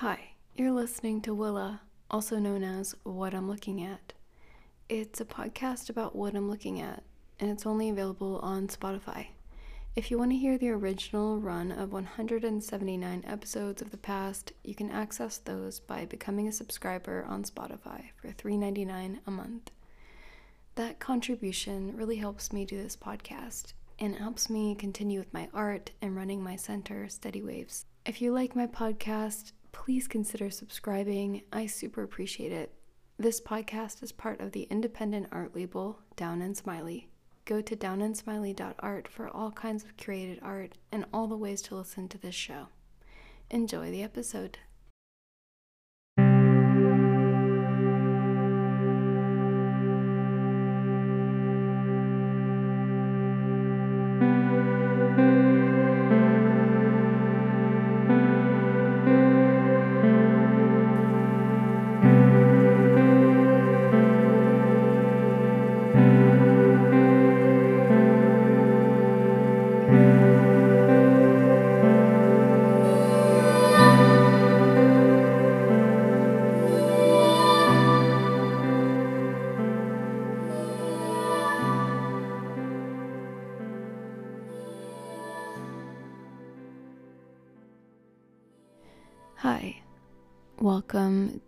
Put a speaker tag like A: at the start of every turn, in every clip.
A: Hi, you're listening to Willa, also known as What I'm Looking At. It's a podcast about what I'm looking at, and it's only available on Spotify. If you want to hear the original run of 179 episodes of the past, you can access those by becoming a subscriber on Spotify for $3.99 a month. That contribution really helps me do this podcast and it helps me continue with my art and running my center, Steady Waves. If you like my podcast, please consider subscribing. I super appreciate it. This podcast is part of the independent art label Down and Smiley. Go to downandsmiley.art for all kinds of curated art and all the ways to listen to this show. Enjoy the episode.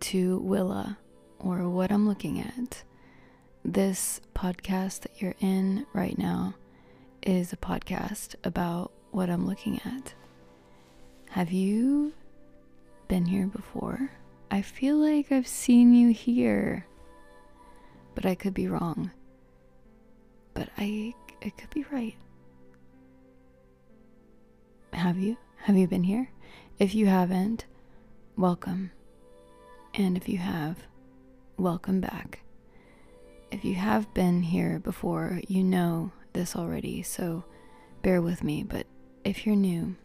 A: To Willa, or What I'm Looking At. This podcast that you're in right now is a podcast about what I'm looking at. Have you been here before? I feel like I've seen you here, but I could be wrong. But I, I could be right. Have you? Have you been here? If you haven't, welcome. And if you have, welcome back. If you have been here before, you know this already, so bear with me. But if you're new,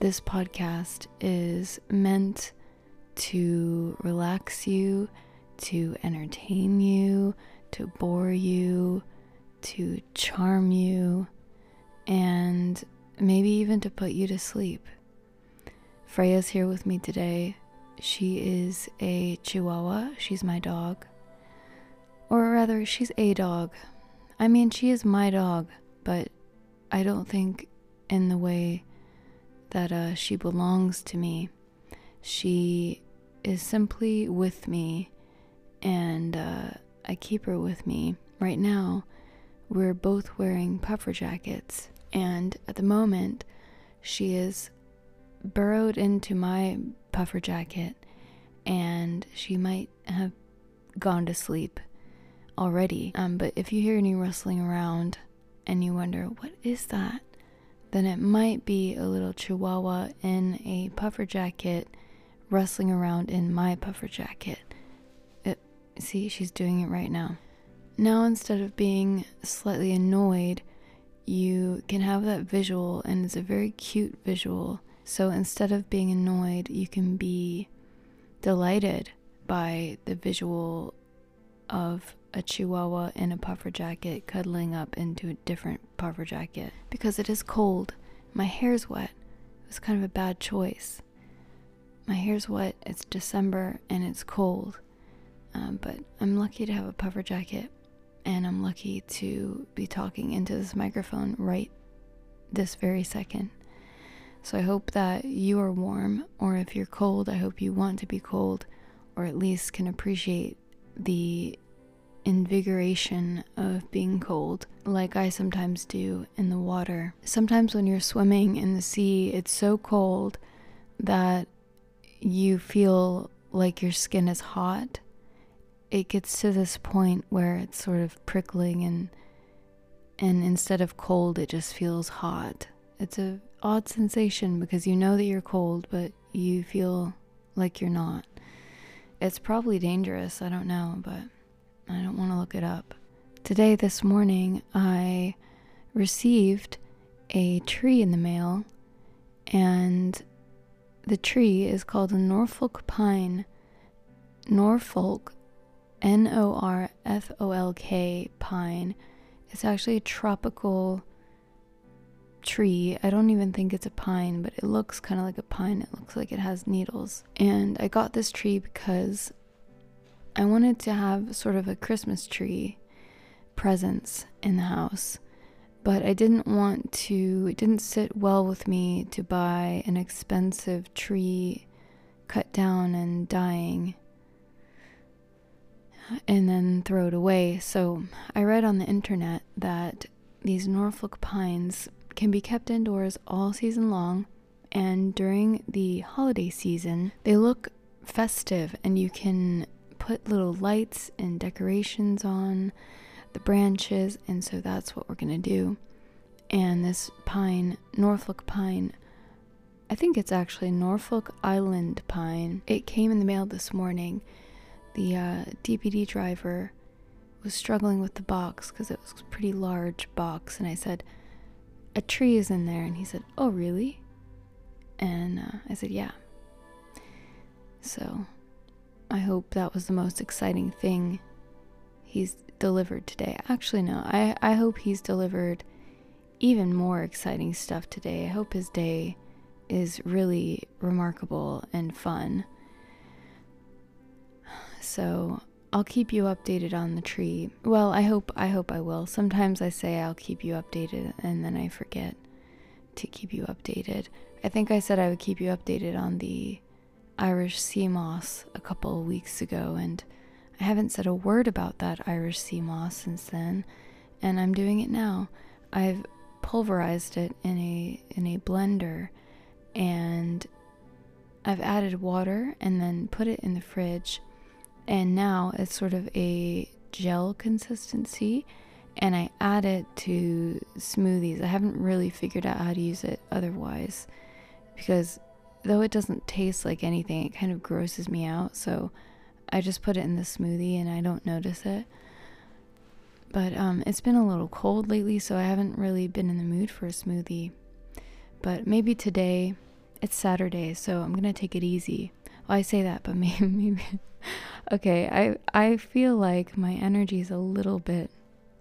A: this podcast is meant to relax you, to entertain you, to bore you, to charm you, and maybe even to put you to sleep. Freya's here with me today. She is a Chihuahua. She's my dog. Or rather, she's a dog. I mean, she is my dog, but I don't think in the way that uh, she belongs to me. She is simply with me, and uh, I keep her with me. Right now, we're both wearing puffer jackets, and at the moment, she is burrowed into my puffer jacket and she might have gone to sleep already. Um, but if you hear any rustling around and you wonder, what is that? Then it might be a little chihuahua in a puffer jacket rustling around in my puffer jacket. It, see, she's doing it right now. Now, instead of being slightly annoyed, you can have that visual, and it's a very cute visual so instead of being annoyed, you can be delighted by the visual of a chihuahua in a puffer jacket cuddling up into a different puffer jacket because it is cold. My hair's wet. It was kind of a bad choice. My hair's wet, it's December, and it's cold. Um, but I'm lucky to have a puffer jacket, and I'm lucky to be talking into this microphone right this very second. So I hope that you are warm, or if you're cold, I hope you want to be cold, or at least can appreciate the invigoration of being cold, like I sometimes do in the water. Sometimes when you're swimming in the sea, it's so cold that you feel like your skin is hot. It gets to this point where it's sort of prickling and and instead of cold it just feels hot. It's a odd sensation because you know that you're cold, but you feel like you're not. It's probably dangerous, I don't know, but I don't want to look it up. Today, this morning, I received a tree in the mail, and the tree is called a Norfolk pine. Norfolk, N O R F O L K pine. It's actually a tropical tree. I don't even think it's a pine, but it looks kind of like a pine. It looks like it has needles. And I got this tree because I wanted to have sort of a Christmas tree presence in the house. But I didn't want to, it didn't sit well with me to buy an expensive tree cut down and dying and then throw it away. So I read on the internet that these Norfolk pines can be kept indoors all season long, and during the holiday season, they look festive and you can put little lights and decorations on the branches, and so that's what we're gonna do. And this pine, Norfolk pine, I think it's actually Norfolk Island pine. It came in the mail this morning. The uh, DPD driver was struggling with the box because it was a pretty large box, and I said, a tree is in there. And he said, Oh, really? And uh, I said, Yeah. So I hope that was the most exciting thing he's delivered today. Actually, no, I, I hope he's delivered even more exciting stuff today. I hope his day is really remarkable and fun. So I'll keep you updated on the tree. Well, I hope I hope I will. Sometimes I say I'll keep you updated and then I forget to keep you updated. I think I said I would keep you updated on the Irish sea moss a couple of weeks ago and I haven't said a word about that Irish sea moss since then, and I'm doing it now. I've pulverized it in a in a blender and I've added water and then put it in the fridge and now it's sort of a gel consistency and I add it to smoothies. I haven't really figured out how to use it otherwise because though it doesn't taste like anything, it kind of grosses me out. So I just put it in the smoothie and I don't notice it. But um, it's been a little cold lately, so I haven't really been in the mood for a smoothie. But maybe today, it's Saturday, so I'm gonna take it easy. Well, I say that, but maybe, maybe okay, I I feel like my energy is a little bit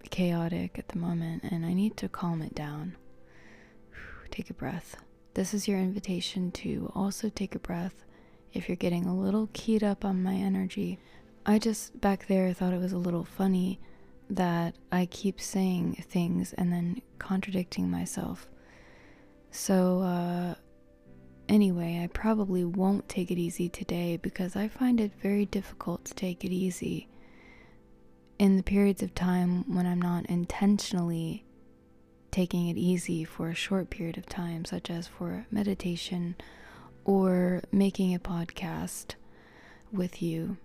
A: chaotic at the moment and I need to calm it down. Take a breath. This is your invitation to also take a breath if you're getting a little keyed up on my energy. I just back there thought it was a little funny that I keep saying things and then contradicting myself. So, uh, Anyway, I probably won't take it easy today because I find it very difficult to take it easy in the periods of time when I'm not intentionally taking it easy for a short period of time, such as for meditation or making a podcast with you.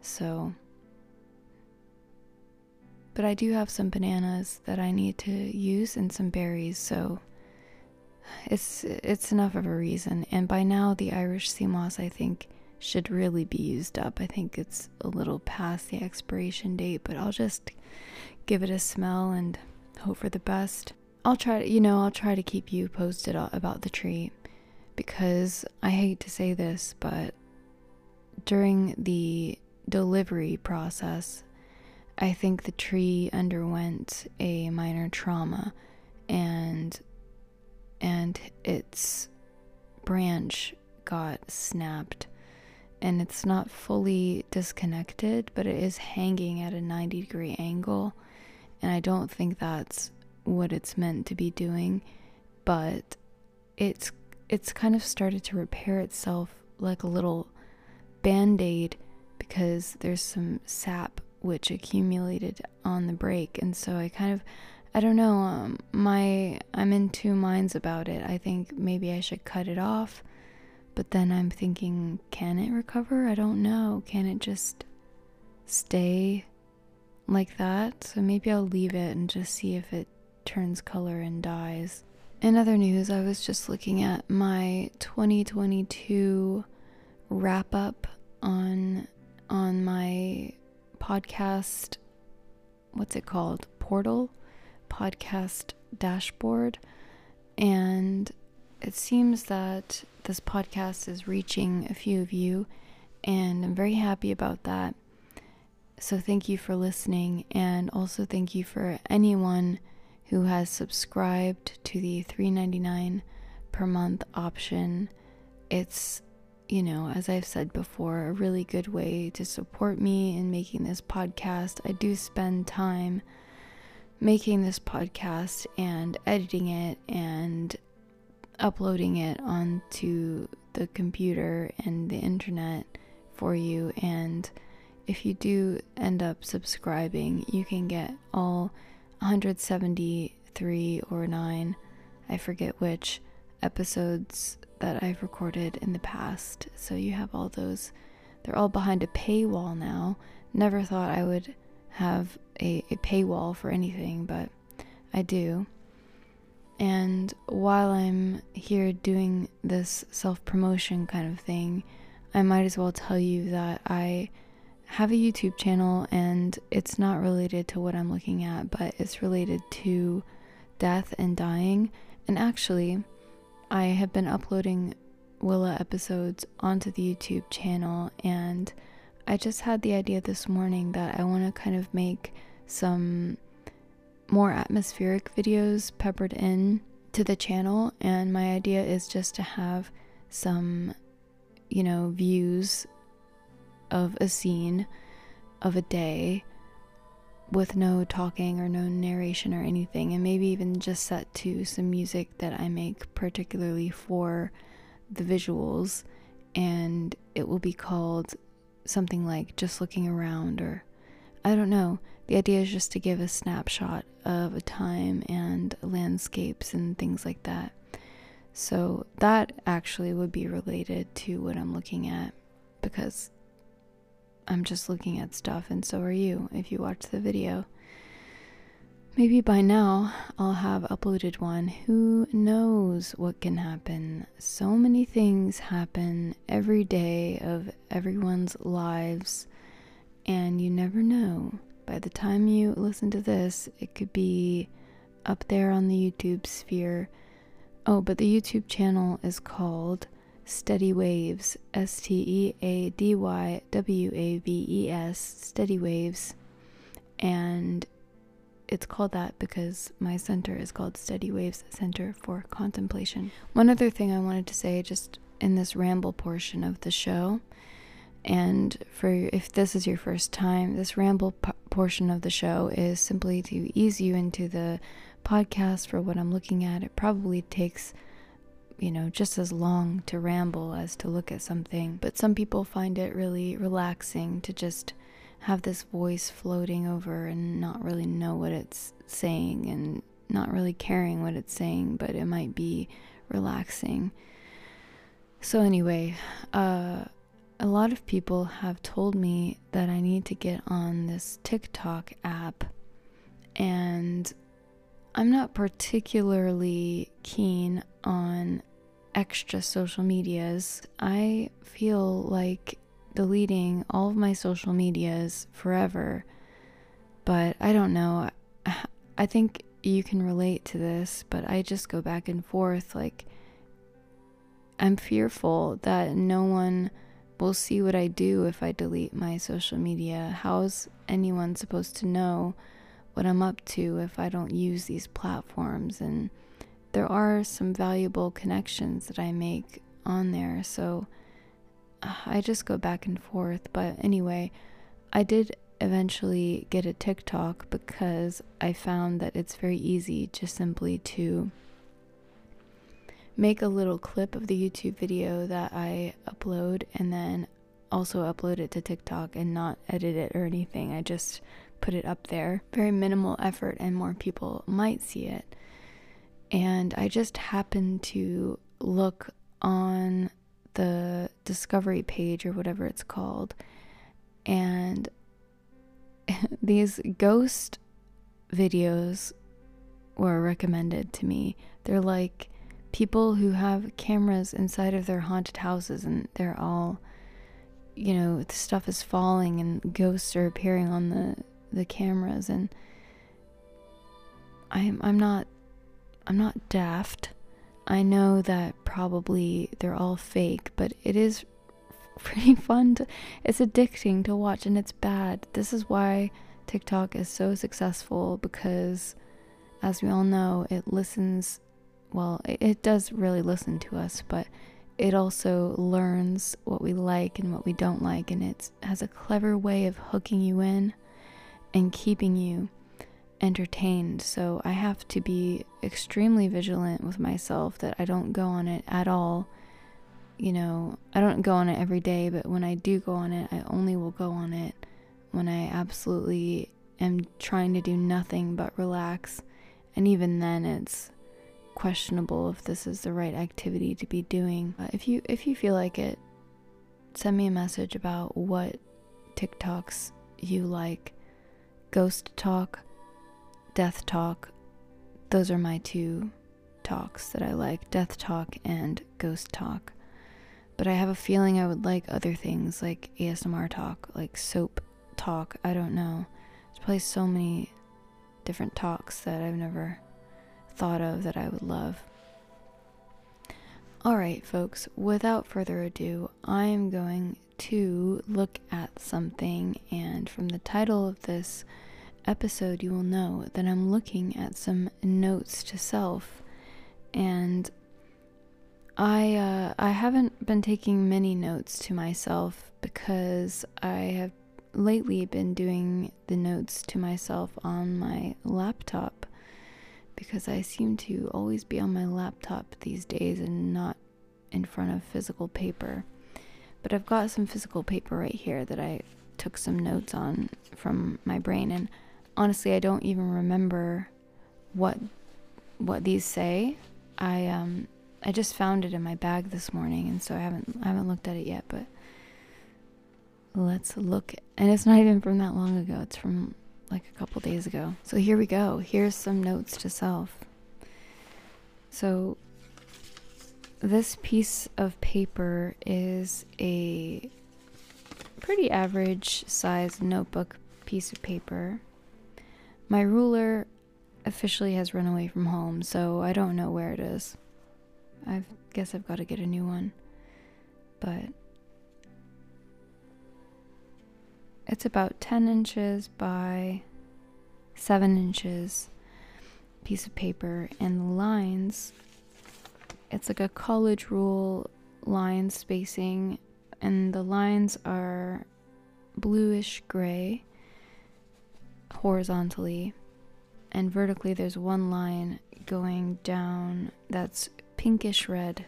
A: So, but I do have some bananas that I need to use and some berries, so it's it's enough of a reason. And by now, the Irish sea moss, I think, should really be used up. I think it's a little past the expiration date, but I'll just give it a smell and hope for the best. I'll try to, you know, I'll try to keep you posted about the tree because I hate to say this, but during the delivery process, I think the tree underwent a minor trauma and and its branch got snapped. And it's not fully disconnected, but it is hanging at a 90 degree angle. And I don't think that's what it's meant to be doing, but it's it's kind of started to repair itself like a little band-aid because there's some sap which accumulated on the break and so I kind of I don't know. Um, my I'm in two minds about it. I think maybe I should cut it off, but then I'm thinking, can it recover? I don't know. Can it just stay like that? So maybe I'll leave it and just see if it turns color and dies. In other news, I was just looking at my 2022 wrap up on on my podcast. What's it called? Portal podcast dashboard, and it seems that this podcast is reaching a few of you, and I'm very happy about that. So, thank you for listening, and also thank you for anyone who has subscribed to the $3.99 per month option. It's, you know, as I've said before, a really good way to support me in making this podcast. I do spend time making this podcast and editing it and uploading it onto the computer and the internet for you. And if you do end up subscribing, you can get all 173 or 9, I forget which, episodes that I've recorded in the past. So you have all those. They're all behind a paywall now. Never thought I would have a, a paywall for anything, but I do. And while I'm here doing this self promotion kind of thing, I might as well tell you that I have a YouTube channel and it's not related to what I'm looking at, but it's related to death and dying. And actually, I have been uploading Willa episodes onto the YouTube channel, and I just had the idea this morning that I want to kind of make some more atmospheric videos peppered in to the channel and my idea is just to have some you know views of a scene of a day with no talking or no narration or anything and maybe even just set to some music that I make particularly for the visuals and it will be called something like just looking around or I don't know the idea is just to give a snapshot of a time and landscapes and things like that. So that actually would be related to what I'm looking at because I'm just looking at stuff, and so are you if you watch the video. Maybe by now I'll have uploaded one. Who knows what can happen? So many things happen every day of everyone's lives, and you never know. By the time you listen to this, it could be up there on the YouTube sphere. Oh, but the YouTube channel is called Steady Waves, S T E A D Y W A V E S, Steady Waves. And it's called that because my center is called Steady Waves Center for Contemplation. One other thing I wanted to say, just in this ramble portion of the show, and for if this is your first time, this ramble p- portion of the show is simply to ease you into the podcast for what I'm looking at. It probably takes, you know, just as long to ramble as to look at something. But some people find it really relaxing to just have this voice floating over and not really know what it's saying and not really caring what it's saying, but it might be relaxing. So, anyway, uh, a lot of people have told me that I need to get on this TikTok app, and I'm not particularly keen on extra social medias. I feel like deleting all of my social medias forever, but I don't know. I think you can relate to this, but I just go back and forth. Like, I'm fearful that no one will see what I do if I delete my social media. How's anyone supposed to know what I'm up to if I don't use these platforms? And there are some valuable connections that I make on there, so I just go back and forth. But anyway, I did eventually get a TikTok because I found that it's very easy just simply to make a little clip of the YouTube video that I upload and then also upload it to TikTok and not edit it or anything. I just put it up there. Very minimal effort, and more people might see it. And I just happened to look on the discovery page or whatever it's called, and these ghost videos were recommended to me. They're like people who have cameras inside of their haunted houses and they're all you know the stuff is falling and ghosts are appearing on the the cameras and I'm I'm not I'm not daft. I know that probably they're all fake, but it is pretty fun to it's addicting to watch and it's bad. This is why TikTok is so successful because as we all know, it listens, well, it does really listen to us, but it also learns what we like and what we don't like, and it has a clever way of hooking you in and keeping you entertained. So I have to be extremely vigilant with myself that I don't go on it at all. You know, I don't go on it every day, but when I do go on it, I only will go on it when I absolutely am trying to do nothing but relax. And even then, it's questionable if this is the right activity to be doing. If you if you feel like it, send me a message about what TikToks you like. Ghost talk, death talk. Those are my two talks that I like, death talk and ghost talk. But I have a feeling I would like other things like ASMR talk, like soap talk. I don't know. There's probably so many different talks that I've never thought of that I would love. Alright, folks, without further ado, I am going to look at something, and from the title of this episode, you will know that I'm looking at some notes to self. And I uh, I haven't been taking many notes to myself because I have lately been doing the notes to myself on my laptop because I seem to always be on my laptop these days and not in front of physical paper. But I've got some physical paper right here that I took some notes on from my brain and honestly I don't even remember what what these say. I um I just found it in my bag this morning and so I haven't I haven't looked at it yet, but let's look and it's not even from that long ago. It's from like a couple days ago. So here we go. Here's some notes to self. So this piece of paper is a pretty average size notebook piece of paper. My ruler officially has run away from home, so I don't know where it is. I guess I've got to get a new one. But it's about 10 inches by 7 inches piece of paper, and the lines, it's like a college rule line spacing, and the lines are bluish gray horizontally, and vertically there's one line going down that's pinkish red.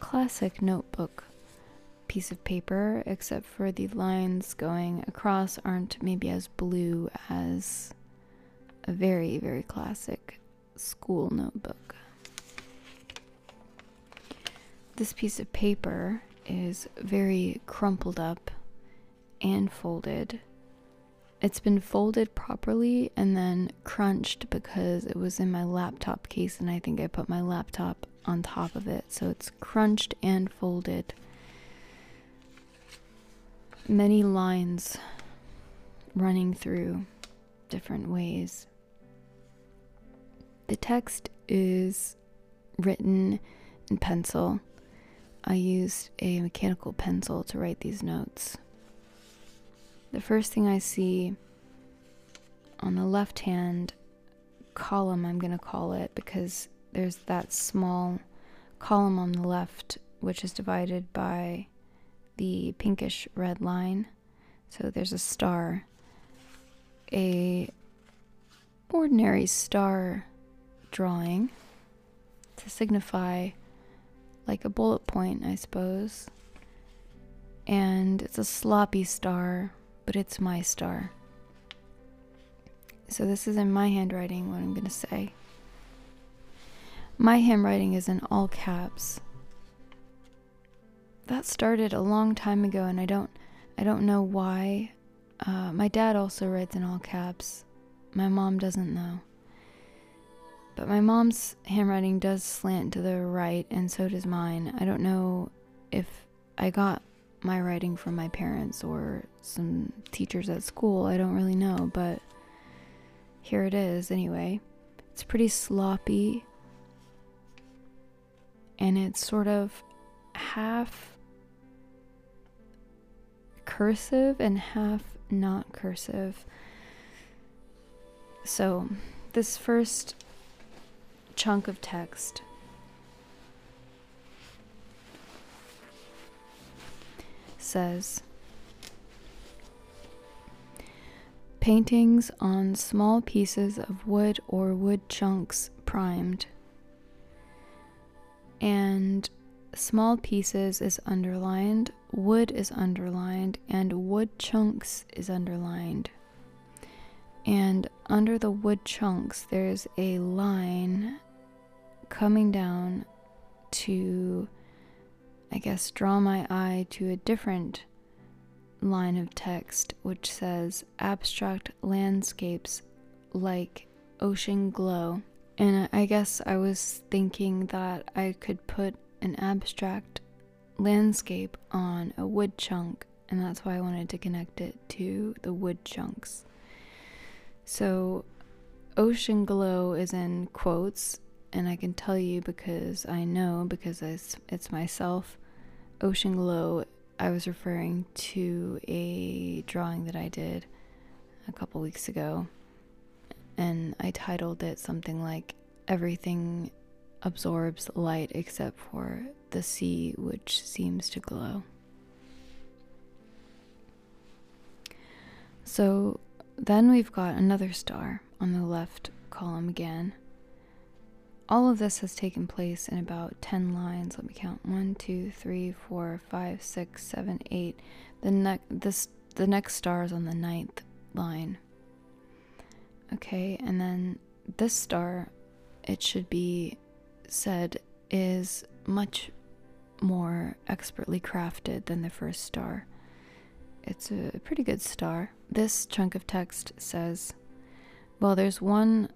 A: Classic notebook piece of paper, except for the lines going across aren't maybe as blue as a very, very classic school notebook. This piece of paper is very crumpled up and folded. It's been folded properly and then crunched because it was in my laptop case and I think I put my laptop on top of it. So it's crunched and folded many lines running through different ways. The text is written in pencil. I used a mechanical pencil to write these notes. The first thing I see on the left hand column, I'm going to call it because there's that small column on the left which is divided by the pinkish red line. So there's a star. A ordinary star drawing to signify like a bullet point, I suppose. And it's a sloppy star, but it's my star. So this is in my handwriting what I'm going to say. My handwriting is in all caps that started a long time ago, and I don't, I don't know why. Uh, my dad also writes in all caps. My mom doesn't know. But my mom's handwriting does slant to the right, and so does mine. I don't know if I got my writing from my parents or some teachers at school. I don't really know, but here it is anyway. It's pretty sloppy, and it's sort of half cursive and half not cursive. So this first chunk of text says paintings on small pieces of wood or wood chunks primed and small pieces is underlined, wood is underlined, and wood chunks is underlined. And under the wood chunks, there's a line coming down to, I guess, draw my eye to a different line of text which says abstract landscapes like ocean glow. And I guess I was thinking that I could put an abstract landscape on a wood chunk, and that's why I wanted to connect it to the wood chunks. So, ocean glow is in quotes, and I can tell you because I know because it's, myself. Ocean glow, I was referring to a drawing that I did a couple weeks ago, and I titled it something like Everything absorbs light except for the sea, which seems to glow. So then we've got another star on the left column again. All of this has taken place in about 10 lines. Let me count. 1, 2, 3, 4, 5, 6, 7, 8. The, ne- this, the next star is on the ninth line. Okay, and then this star, it should be said is much more expertly crafted than the first star. It's a pretty good star. This chunk of text says, well, there's one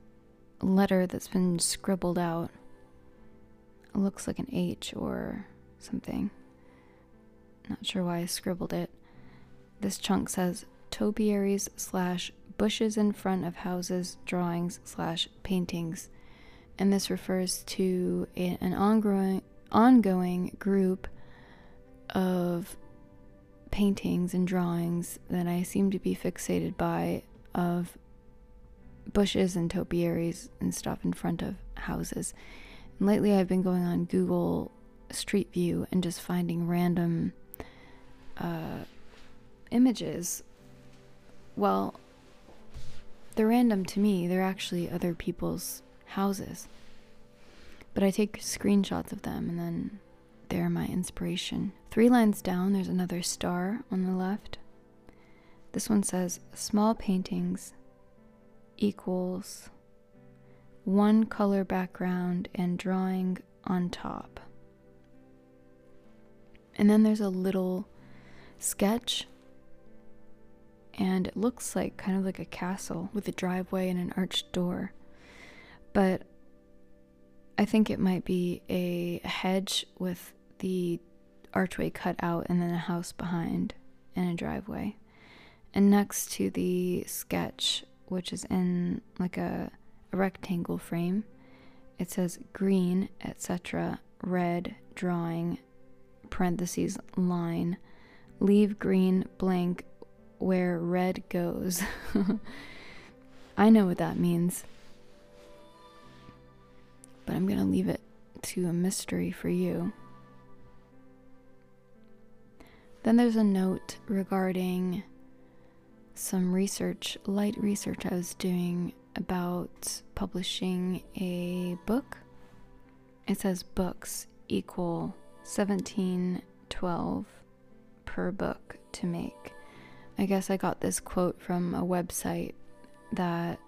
A: letter that's been scribbled out. It looks like an H or something. Not sure why I scribbled it. This chunk says topiaries slash bushes in front of houses drawings slash paintings and this refers to a, an ongoing ongoing group of paintings and drawings that I seem to be fixated by of bushes and topiaries and stuff in front of houses. And lately I've been going on Google Street View and just finding random uh, images. Well, they're random to me. They're actually other people's houses. But I take screenshots of them and then they're my inspiration. Three lines down, there's another star on the left. This one says small paintings equals one color background and drawing on top. And then there's a little sketch, and it looks like kind of like a castle with a driveway and an arched door but I think it might be a hedge with the archway cut out and then a house behind and a driveway. And next to the sketch, which is in like a, a rectangle frame, it says green, etc., red, drawing, parentheses, line, leave green blank where red goes. I know what that means but I'm going to leave it to a mystery for you. Then there's a note regarding some research, light research I was doing about publishing a book. It says books equal 1712 per book to make. I guess I got this quote from a website that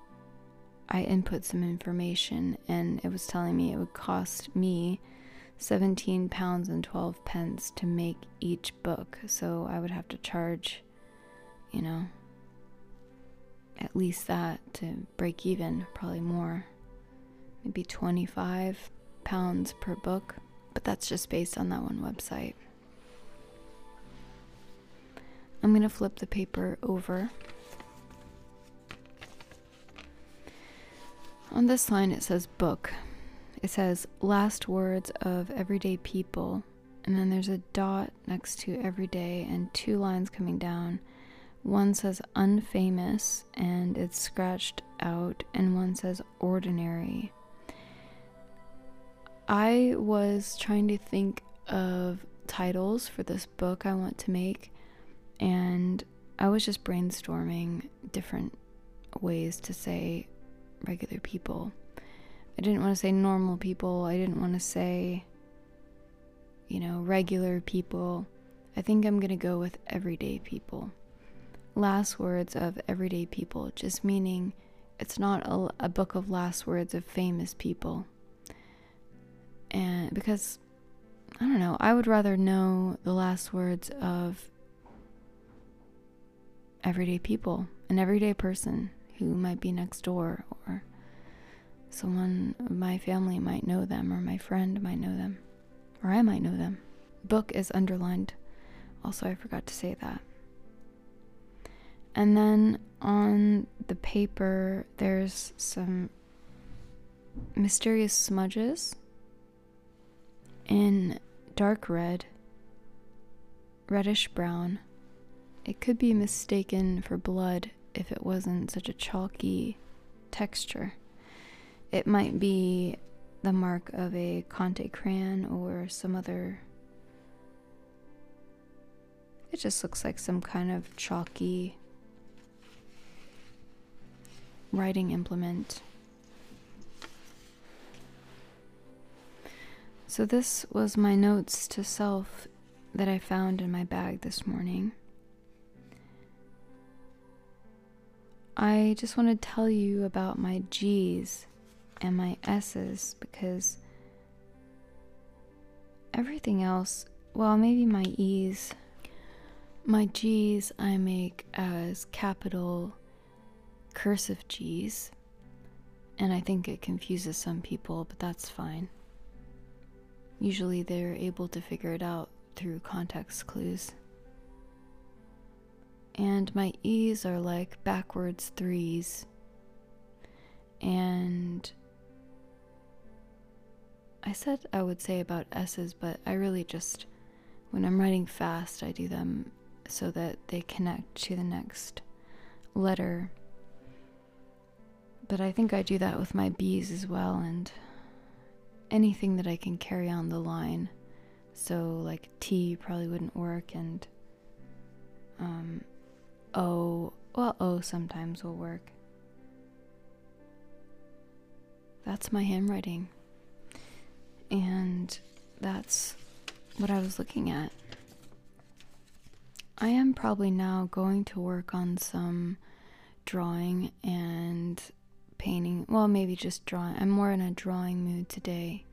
A: I input some information and it was telling me it would cost me 17 pounds and 12 pence to make each book. So I would have to charge, you know, at least that to break even, probably more. Maybe 25 pounds per book, but that's just based on that one website. I'm going to flip the paper over On this line, it says book. It says last words of everyday people. And then there's a dot next to everyday and two lines coming down. One says unfamous and it's scratched out, and one says ordinary. I was trying to think of titles for this book I want to make, and I was just brainstorming different ways to say regular people. I didn't want to say normal people, I didn't want to say, you know, regular people. I think I'm going to go with everyday people. Last words of everyday people, just meaning it's not a, a book of last words of famous people. And because, I don't know, I would rather know the last words of everyday people, an everyday person who might be next door, or someone my family might know them, or my friend might know them, or I might know them. Book is underlined also, I forgot to say that. And then on the paper, there's some mysterious smudges in dark red, reddish brown. It could be mistaken for blood if it wasn't such a chalky texture. It might be the mark of a Conte crayon or some other it just looks like some kind of chalky writing implement. So, this was my notes to self that I found in my bag this morning. I just want to tell you about my G's and my S's because everything else, well, maybe my E's my G's I make as capital cursive G's, and I think it confuses some people, but that's fine. Usually they're able to figure it out through context clues. And my E's are like backwards threes. And I said I would say about S's, but I really just, when I'm writing fast, I do them so that they connect to the next letter. But I think I do that with my B's as well, and anything that I can carry on the line. So, like T probably wouldn't work, and um, O, well, O sometimes will work. That's my handwriting. And that's what I was looking at. I am probably now going to work on some drawing and painting. Well, maybe just drawing. I'm more in a drawing mood today.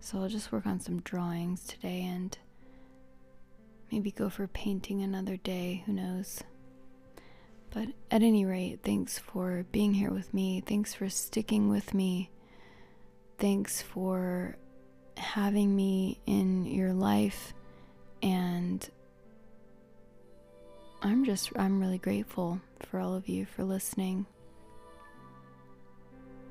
A: So I'll just work on some drawings today and maybe go for painting another day. Who knows? But at any rate, thanks for being here with me. Thanks for sticking with me. Thanks for having me in your life and I'm just, I'm really grateful for all of you for listening.